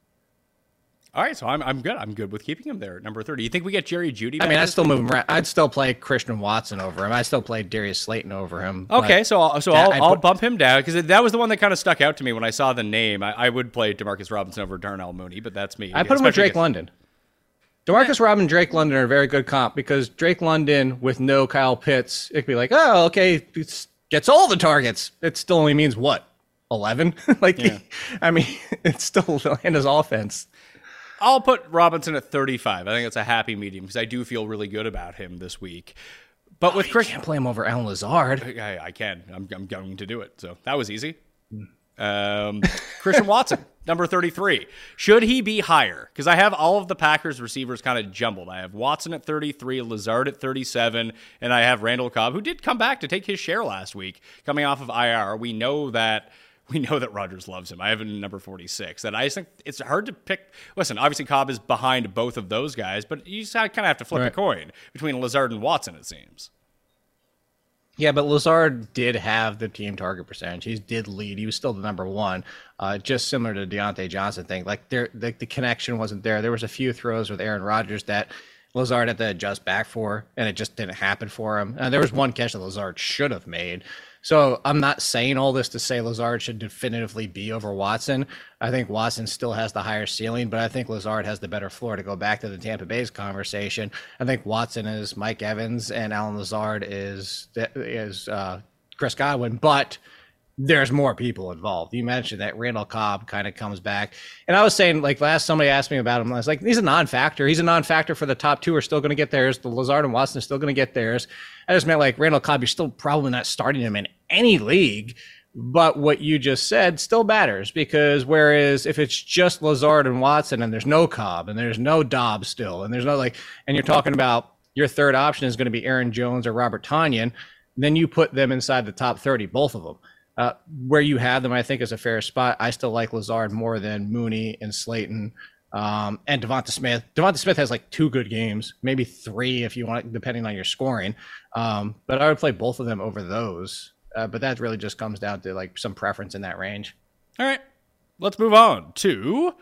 All right, so I'm, I'm good. I'm good with keeping him there at number 30. You think we get Jerry Jeudy? I mean, I'd still move him around. I'd still play Christian Watson over him. I'd still play Darius Slayton over him. Okay, so I'll, so I'll, I I'll put- bump him down because that was the one that kind of stuck out to me when I saw the name. I, I would play Demarcus Robinson over Darnell Mooney, but that's me. I put him with Drake against- London. Demarcus Robin and Drake London are a very good comp because Drake London with no Kyle Pitts, it could be like, oh, okay, it's, gets all the targets. It still only means what? 11? like, I mean, it's still Atlanta's offense. I'll put Robinson at 35. I think it's a happy medium because I do feel really good about him this week. But with You Chris, can't play him over Allen Lazard. I, I can. I'm, I'm going to do it. So that was easy. Um, Christian Watson, number 33. Should he be higher? Because I have all of the Packers receivers kind of jumbled. I have Watson at 33, Lazard at 37, and I have Randall Cobb, who did come back to take his share last week, coming off of IR. We know that. We know that Rodgers loves him. I have him in number 46. That I just think it's hard to pick. Listen, obviously Cobb is behind both of those guys, but you just kind of have to flip a coin between Lazard and Watson, it seems. Yeah, but Lazard did have the team target percentage. He did lead. He was still the number one. Uh, just similar to Diontae Johnson thing. Like there, like the connection wasn't there. There was a few throws with Aaron Rodgers that Lazard had to adjust back for, and it just didn't happen for him. And there was one catch that Lazard should have made. So I'm not saying all this to say Lazard should definitively be over Watson. I think Watson still has the higher ceiling, but I think Lazard has the better floor. To go back to the Tampa Bay's conversation, I think Watson is Mike Evans and Allen Lazard is is uh, Chris Godwin, but there's more people involved. You mentioned that Randall Cobb kind of comes back. And I was saying, like last somebody asked me about him, I was like, he's a non-factor. He's a non-factor for the top two are still going to get theirs. The Lazard and Watson are still going to get theirs. I just meant like Randall Cobb, you're still probably not starting him in any league. But what you just said still matters because whereas if it's just Lazard and Watson and there's no Cobb and there's no Doubs still and there's no like, and you're talking about your third option is going to be Aaron Jones or Robert Tonyan, then you put them inside the top 30, both of them. Uh, where you have them, I think, is a fair spot. I still like Lazard more than Mooney and Slayton um, and Devonta Smith. Devonta Smith has like two good games, maybe three if you want, depending on your scoring. Um, but I would play both of them over those. Uh, but that really just comes down to like some preference in that range. All right, let's move on to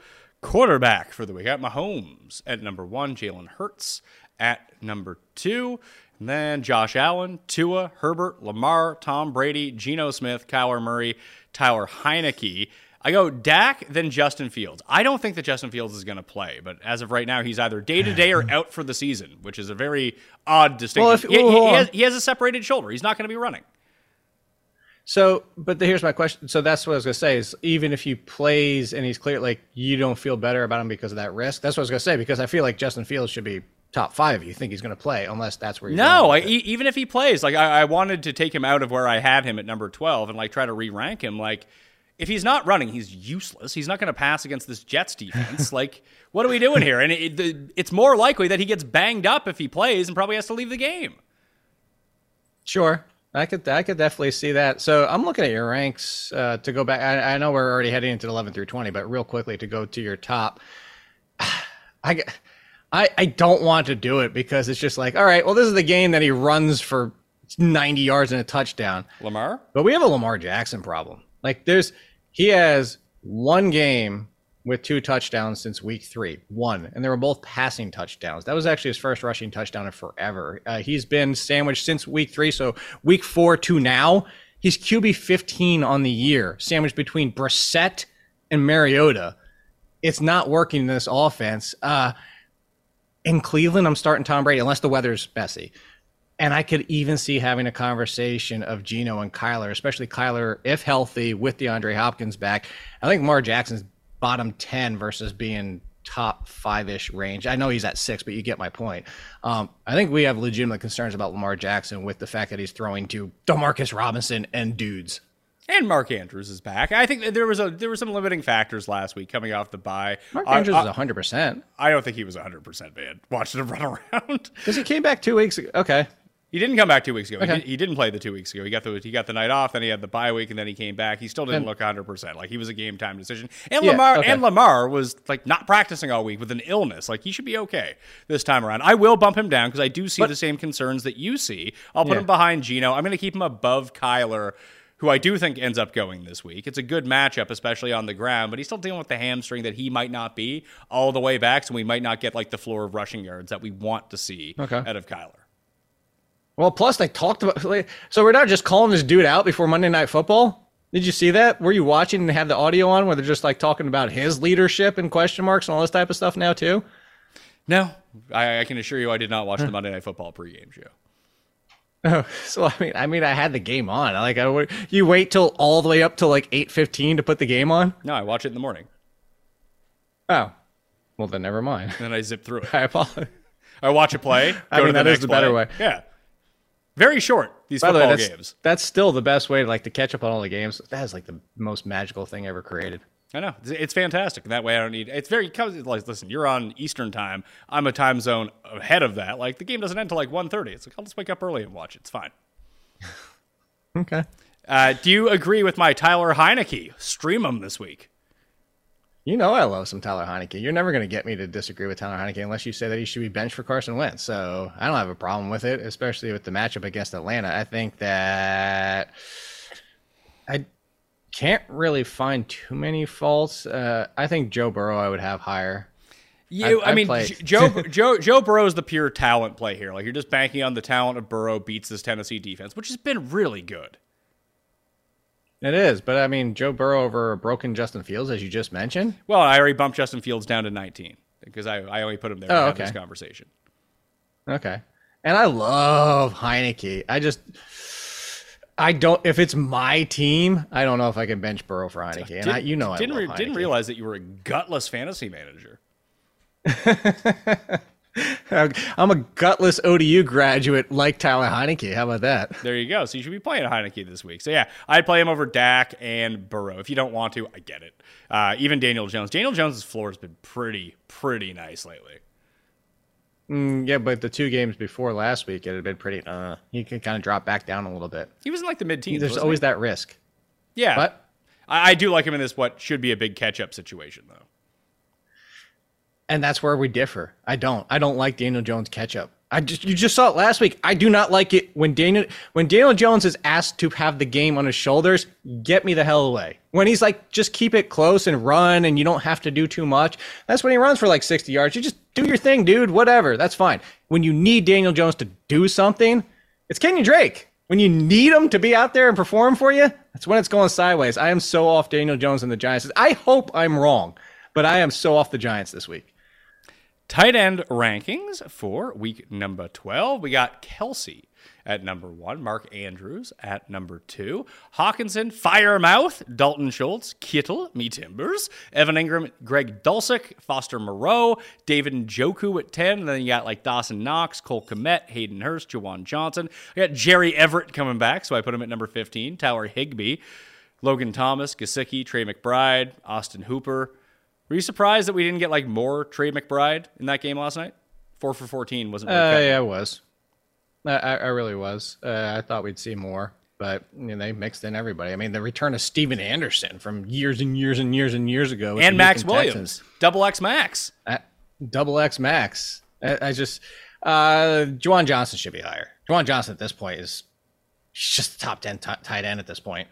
quarterback for the week. Got Mahomes at number one, Jalen Hurts at number two, and then Josh Allen, Tua, Herbert, Lamar, Tom Brady, Geno Smith, Kyler Murray, Taylor Heinicke. I go Dak, then Justin Fields. I don't think that Justin Fields is going to play, but as of right now, he's either day to day or out for the season, which is a very odd distinction. Well, if- he, well, he has, he has a separated shoulder. He's not going to be running. So, but the, here's my question. So that's what I was gonna say is even if he plays and he's clear, like you don't feel better about him because of that risk. That's what I was gonna say because I feel like Justin Fields should be top five. You think he's gonna play unless that's where you're No, going I, with it. even if he plays, like I, I wanted to take him out of where I had him at number twelve and like try to re-rank him. Like, if he's not running, he's useless. He's not going to pass against this Jets defense. like, what are we doing here? And it, the, it's more likely that he gets banged up if he plays and probably has to leave the game. Sure. I could I could definitely see that. So I'm looking at your ranks uh, to go back. I, I know we're already heading into 11 through 20, but real quickly to go to your top. I, I I don't want to do it because it's just like, all right, well, this is the game that he runs for 90 yards and a touchdown. Lamar, But we have a Lamar Jackson problem. Like there's he has one game with two touchdowns since week three, one, and they were both passing touchdowns. That was actually his first rushing touchdown in forever. Uh, he's been sandwiched since week three, so week four to now, he's QB 15 on the year, sandwiched between Brissett and Mariota. It's not working in this offense. Uh, in Cleveland, I'm starting Tom Brady unless the weather's messy. And I could even see having a conversation of Geno and Kyler, especially Kyler, if healthy, with DeAndre Hopkins back. I think Lamar Jackson's bottom 10 versus being top five ish range. I know he's at six, but you get my point. Um, I think we have legitimate concerns about Lamar Jackson with the fact that he's throwing to Demarcus Robinson and dudes. and Mark Andrews is back. I think that there was a there were some limiting factors last week coming off the bye. Mark I- Andrews I, is 100% I don't think he was 100 percent man. Watching him run around. because he came back two weeks ago. Okay. He didn't come back two weeks ago. He, Okay. did, he didn't play the two weeks ago. He got the he got the night off, then he had the bye week, and then he came back. He still didn't And- look 100. percent Like he was a game time decision. And Yeah, Lamar okay. and Lamar was like not practicing all week with an illness. Like he should be okay this time around. I will bump him down because I do see the same concerns that you see. I'll put Yeah. him behind Geno. I'm going to keep him above Kyler. Who I do think ends up going this week. It's a good matchup, especially on the ground, but he's still dealing with the hamstring that he might not be all the way back, so we might not get like the floor of rushing yards that we want to see Okay. out of Kyler. Well, plus they talked about. like, So we're not just calling this dude out before Monday Night Football. Did you see that? Were you watching and have the audio on where they're just like talking about his leadership and question marks and all this type of stuff now too? No, I, I can assure you, I did not watch the Monday Night Football pregame show. Oh, so I mean, I mean, I had the game on. Like, I would, you wait till all the way up till like eight fifteen to put the game on. No, I watch it in the morning, Oh, well then never mind. and then I zip through it. I apologize. I watch a play. Go I mean, to the that is the better way. Yeah, very short. These By the football way, that's, games. that's still the best way to like to catch up on all the games. That is like the most magical thing ever created. I know it's, fantastic. That way, I don't need. It's very. Like, listen, you're on Eastern time. I'm a time zone ahead of that. Like, the game doesn't end until like 1.30. It's like I'll just wake up early and watch it. It's fine. Okay. Uh, do you agree with my Taylor Heinicke? Stream him this week. You know I love some Taylor Heinicke. You're never going to get me to disagree with Taylor Heinicke unless you say that he should be benched for Carson Wentz. So I don't have a problem with it, especially with the matchup against Atlanta. I think that I can't really find too many faults. Uh, I think Joe Burrow I would have higher. You, I- I, I mean, played- Joe, Joe, Joe Burrow's the pure talent play here. Like you're just banking on the talent of Burrow beats this Tennessee defense, which has been really good. It is, but I mean Joe Burrow over a broken Justin Fields, as you just mentioned. Well, I already bumped Justin Fields down to 19 because I, I only put him there Oh, to okay. this conversation. Okay. And I love Heinicke. I just I don't if it's my team, I don't know if I can bench Burrow for Heinicke. And I, you know I didn't didn't realize that you were a gutless fantasy manager. I'm a gutless ODU graduate like Taylor Heinicke. How about that? There you go. So you should be playing Heinicke this week. So yeah, I'd play him over Dak and Burrow. If you don't want to, I get it. Uh, even Daniel Jones. Daniel Jones's floor has been pretty, pretty nice lately. Mm, yeah, but the two games before last week, it had been pretty. Uh, he could kind of drop back down a little bit. He was in like the mid teens. There's always that risk. Yeah. But I, I do like him in this what should be a big catch up situation though. And that's where we differ. I don't. I don't like Daniel Jones catch up. I just you just saw it last week. I do not like it when Daniel when Daniel Jones is asked to have the game on his shoulders. Get me the hell away. When he's like, just keep it close and run, and you don't have to do too much. That's when he runs for like sixty yards. You just do your thing, dude. Whatever. That's fine. When you need Daniel Jones to do something, it's Kenyan Drake. When you need him to be out there and perform for you, that's when it's going sideways. I am so off Daniel Jones and the Giants. I hope I'm wrong, but I am so off the Giants this week. Tight end rankings for week number 12. We got Kelce at number one, Mark Andrews at number two, Hockenson, Firemouth, Dalton Schultz, Kittle, Me Timbers, Evan Engram, Greg Dulcich, Foster Moreau, David Njoku at 10. And then you got like Dawson Knox, Cole Kmet, Hayden Hurst, Juwan Johnson. I got Jerry Everett coming back, so I put him at number 15, Tyler Higbee, Logan Thomas, Gesicki, Trey McBride, Austin Hooper. Were you surprised that we didn't get like more Trey McBride in that game last night? Four for 14 wasn't really Uh, yeah, I was. I, I I really was. Uh, I thought we'd see more, but you know, they mixed in everybody. I mean, the return of Steven Anderson from years and years and years and years ago, and Max Houston Williams, double X Max. Uh, double X Max. I, I just, uh, Juwan Johnson should be higher. Juwan Johnson at this point is just the top 10 t- tight end at this point.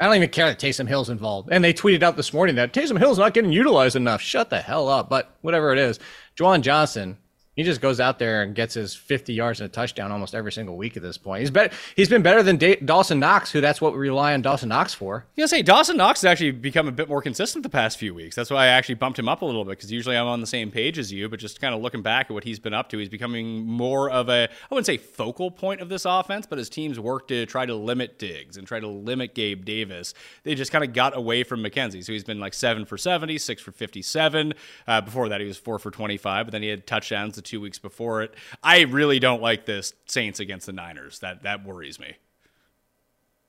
I don't even care that Taysom Hill's involved. And they tweeted out this morning that Taysom Hill's not getting utilized enough. Shut the hell up. But whatever it is, Juwan Johnson, he just goes out there and gets his 50 yards and a touchdown almost every single week at this point. He's better. He's been better than da- Dawson Knox, who that's what we rely on Dawson Knox for. You know, say Dawson Knox has actually become a bit more consistent the past few weeks. That's why I actually bumped him up a little bit because usually I'm on the same page as you. But just kind of looking back at what he's been up to, he's becoming more of a I wouldn't say focal point of this offense, but his teams work to try to limit Diggs and try to limit Gabe Davis. They just kind of got away from McKenzie. So he's been like seven for 70, six for 57. Uh, before that, he was four for 25, but then he had touchdowns the two weeks before it. I really don't like this Saints against the Niners. That that worries me.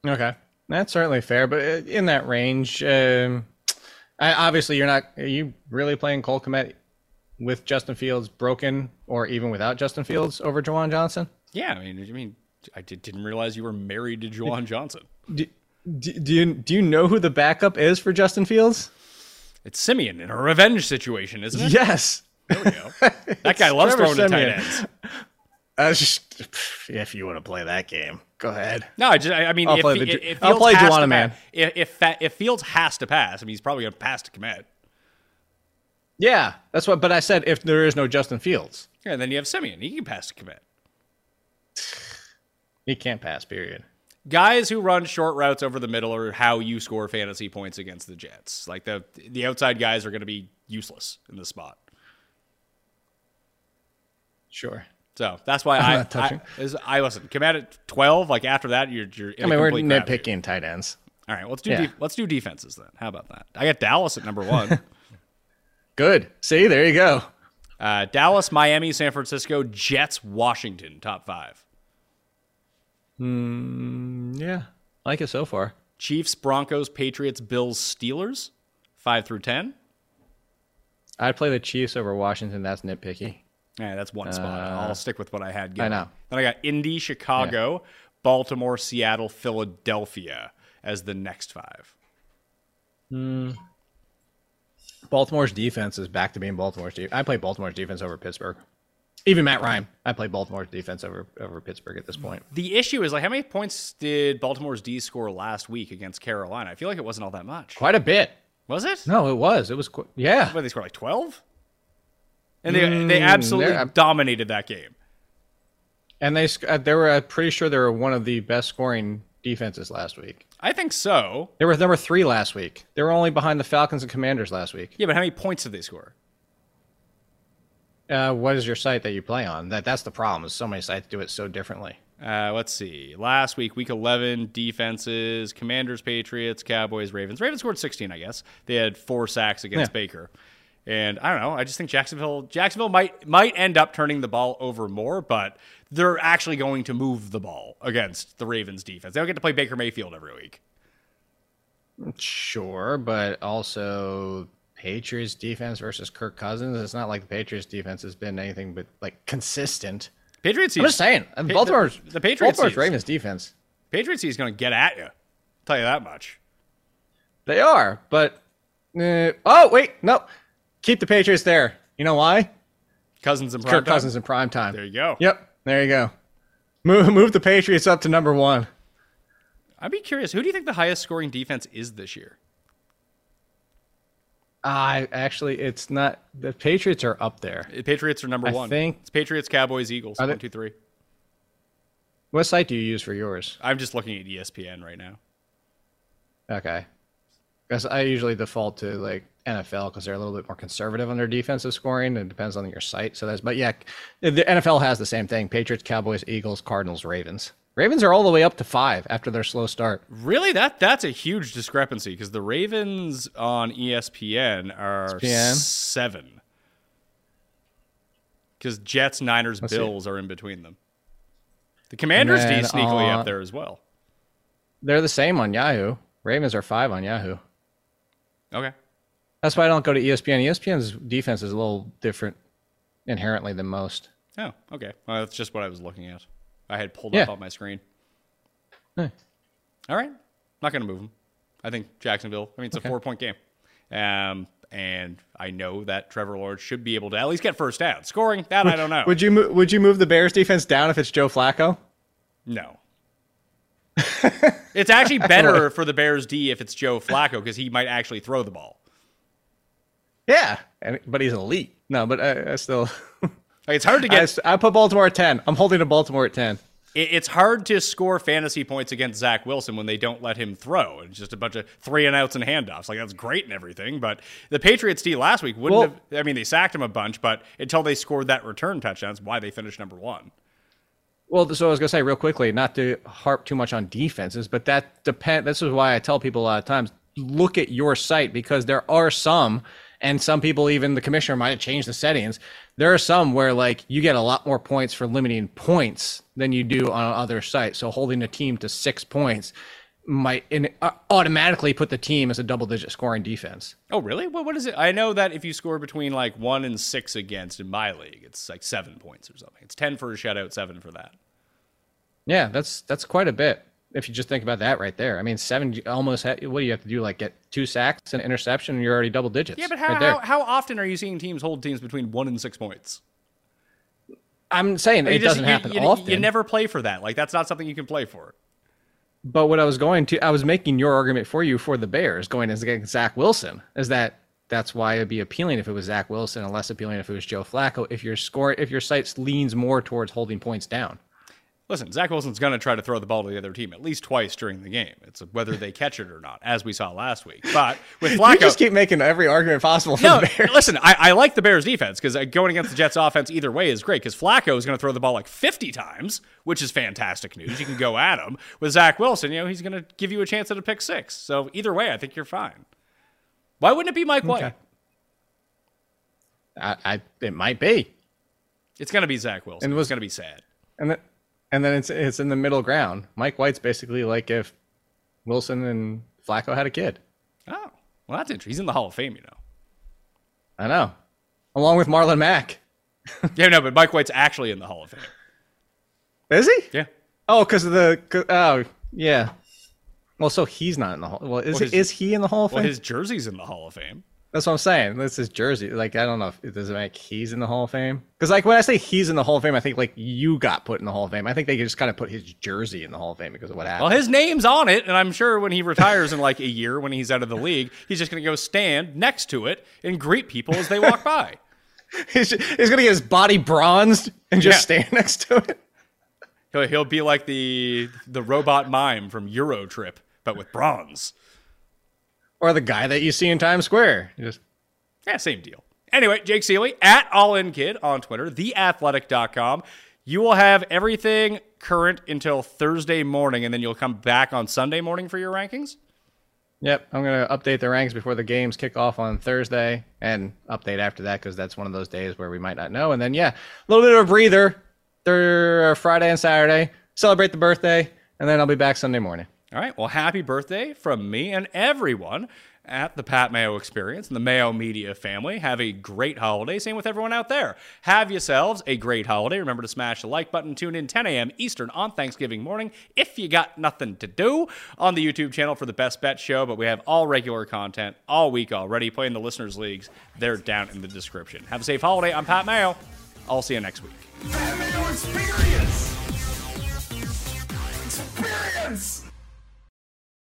Okay, that's certainly fair, but uh, in that range, um, I, obviously you're not. Are you really playing Cole Kmet with Justin Fields broken, or even without Justin Fields over Juwan Johnson? Yeah, I mean, I mean, I did, didn't realize you were married to Juwan Johnson. Do, do, do you do you know who the backup is for Justin Fields? It's Siemian in a revenge situation, isn't it? Yes, There we go. That guy loves Trevor throwing to tight ends. I was just if you want to play that game, go ahead. No, I just, I I mean, I'll if, play the- if I'll play has Juwan man. pass- If if, if Fields has to pass, I mean, he's probably going to pass to Kmet. Yeah, that's what. But I said if there is no Justin Fields, Yeah, and then you have Siemian. He can pass to Kmet. he can't pass. Period. Guys who run short routes over the middle are how you score fantasy points against the Jets. Like the the outside guys are going to be useless in this spot. Sure. So that's why I. I, is, I listen. Kmet at twelve. Like after that, you're you're. I mean, we're crap nitpicking tight ends. All right, let's do Yeah. de- let's do defenses then. How about that? I got Dallas at number one. Good. See, there you go. uh, Dallas, Miami, San Francisco, Jets, Washington, top five. Yeah, I like it so far. Chiefs, Broncos, Patriots, Bills, Steelers, five through ten. I'd play the Chiefs over Washington. That's nitpicky. Yeah, that's one spot. I'll stick with what I had. Going. Uh, know. Then I got Indy, Chicago, Baltimore, Seattle, Philadelphia as the next five. Baltimore's defense is back to being Baltimore's defense. I play Baltimore's defense over Pittsburgh. Even Matt Ryan, I play Baltimore's defense over over Pittsburgh at this point. The issue is like, how many points did Baltimore's D score last week against Carolina? I feel like it wasn't all that much. Quite a bit. Was it? No, it was. It was. Qu- yeah. What, they scored like 12? And they, they absolutely they're- dominated that game. And they uh, they were uh, pretty sure they were one of the best scoring defenses last week. I think so. They were number three last week. They were only behind the Falcons and Commanders last week. Yeah, but how many points did they score? Uh, what is your site that you play on? That that's the problem. Is so many sites do it so differently. Uh, let's see. Last week, week 11, defenses, Commanders, Patriots, Cowboys, Ravens. Ravens scored 16, I guess. They had four sacks against Yeah. Baker. And I don't know. I just think Jacksonville Jacksonville might might end up turning the ball over more, but they're actually going to move the ball against the Ravens defense. They don't get to play Baker Mayfield every week. Sure, but also Patriots defense versus Kirk Cousins. It's not like the Patriots defense has been anything but like consistent. Patriots I'm just saying, the- Baltimore's the Patriots Baltimore's Ravens defense. Patriots is going to get at you. I'll tell you that much. They are, but uh, oh wait, no, keep the Patriots there. You know why? Cousins and Kirk Cousins in prime time. There you go. Yep, there you go. Move move the Patriots up to number one. I'd be curious. Who do you think the highest scoring defense is this year? I actually, it's not. The Patriots are up there. The Patriots are number I one. think- it's Patriots, Cowboys, Eagles. They- One, two, three. What site do you use for yours? I'm just looking at ESPN right now. Okay. Because I usually default to like NFL because they're a little bit more conservative on their defensive scoring. It depends on your site. So that's, but yeah, the NFL has the same thing: Patriots, Cowboys, Eagles, Cardinals, Ravens. Ravens are all the way up to five after their slow start. Really, that that's a huge discrepancy because the Ravens on ESPN are ESPN? seven. Because Jets, Niners, Let's see. Bills are in between them. The Commanders D then, sneakily uh, up there as well. They're the same on Yahoo. Ravens are five on Yahoo. Okay. That's why I don't go to ESPN. ESPN's defense is a little different inherently than most. Oh, okay. Well, that's just what I was looking at. I had pulled Yeah. up on my screen. All right. Not going to move them. I think Jacksonville, I mean, it's a four point game. Um, and I know that Trevor Lawrence should be able to at least get first down. Scoring, that I don't know. Would you mo- would you move the Bears defense down if it's Joe Flacco? No. it's actually better for the Bears D if it's Joe Flacco because he might actually throw the ball. Yeah, and, but he's elite. No, but I, I still. it's hard to I, get. s- I put Baltimore at ten. I'm holding to Baltimore at ten. it- it's hard to score fantasy points against Zach Wilson when they don't let him throw. It's just a bunch of three and outs and handoffs. Like that's great and everything, but the Patriots D last week wouldn't Well- have. I mean, they sacked him a bunch, but until they scored that return touchdown, that's why they finished number one. Well, so I was gonna say real quickly, not to harp too much on defenses, but that depend. This is why I tell people a lot of times, look at your site because there are some, and some people even the commissioner might have changed the settings. There are some where like you get a lot more points for limiting points than you do on other sites. So holding a team to six points might in, uh, automatically put the team as a double-digit scoring defense. Oh, really? What, what is it? I know that if you score between like one and six against in my league, it's like seven points or something. It's 10 for a shutout, seven for that. Yeah, that's that's quite a bit if you just think about that right there. I mean, seven almost. Ha- what do you have to do? Like get two sacks and interception, and you're already double digits. Yeah, but how, right how, how often are you seeing teams hold teams between one and six points? I'm saying it just- doesn't you- happen you, often. You never play for that. Like that's not something you can play for. But what I was going to, I was making your argument for you for the Bears going against Zach Wilson. Is that that's why it'd be appealing if it was Zach Wilson, and less appealing if it was Joe Flacco. If your score, if your site leans more towards holding points down. Listen, Zach Wilson's going to try to throw the ball to the other team at least twice during the game. It's whether they catch it or not, as we saw last week. But with You Flacco, just keep making every argument possible for no, the Bears. listen, I, I like the Bears defense because uh, going against the Jets offense either way is great because Flacco is going to throw the ball like 50 times, which is fantastic news. You can go at him. With Zach Wilson, you know, he's going to give you a chance at a pick six. So either way, I think you're fine. Why wouldn't it be Mike White? Okay. I, I it might be, It's going to be Zach Wilson. And it's was- going to be sad. and then and then it's it's in the middle ground. Mike White's basically like if Wilson and Flacco had a kid. Oh, well, that's interesting. He's in the Hall of Fame, you know. I know, along with Marlon Mack. Yeah, no, but Mike White's actually in the Hall of Fame. Is he? Yeah. Oh, because of the oh yeah. Well, so he's not in the hall. Well, is Well, his- is he in the Hall of Fame? Well, his jersey's in the Hall of Fame. That's what I'm saying. This is jersey. Like I don't know if it does it make he's in the Hall of Fame. Because like when I say he's in the Hall of Fame, I think like you got put in the Hall of Fame. I think they just kind of put his jersey in the Hall of Fame because of what happened. Well, his name's on it, and I'm sure when he retires in like a year, when he's out of the league, he's just going to go stand next to it and greet people as they walk by. he's, he's gonna get his body bronzed and just Yeah. stand next to it. He'll, he'll be like the the robot mime from Euro Trip, but with bronze. Or the guy that you see in Times Square. You Just Yeah, same deal. Anyway, Jake Ciely at All In Kid on Twitter, theathletic.com. You will have everything current until Thursday morning, and then you'll come back on Sunday morning for your rankings. Yep, I'm gonna update the ranks before the games kick off on Thursday, and update after that because that's one of those days where we might not know. And then yeah, a little bit of a breather, Thur Friday and Saturday, celebrate the birthday, and then I'll be back Sunday morning. All right. Well, happy birthday from me and everyone at the Pat Mayo Experience and the Mayo Media family. Have a great holiday. Same with everyone out there. Have yourselves a great holiday. Remember to smash the like button. Tune in 10 a.m. Eastern on Thanksgiving morning if you got nothing to do on the YouTube channel for the Best Bet Show. But we have all regular content all week already. Playing the listeners' leagues. They're down in the description. Have a safe holiday. I'm Pat Mayo. I'll see you next week. Pat Mayo Experience. Experience.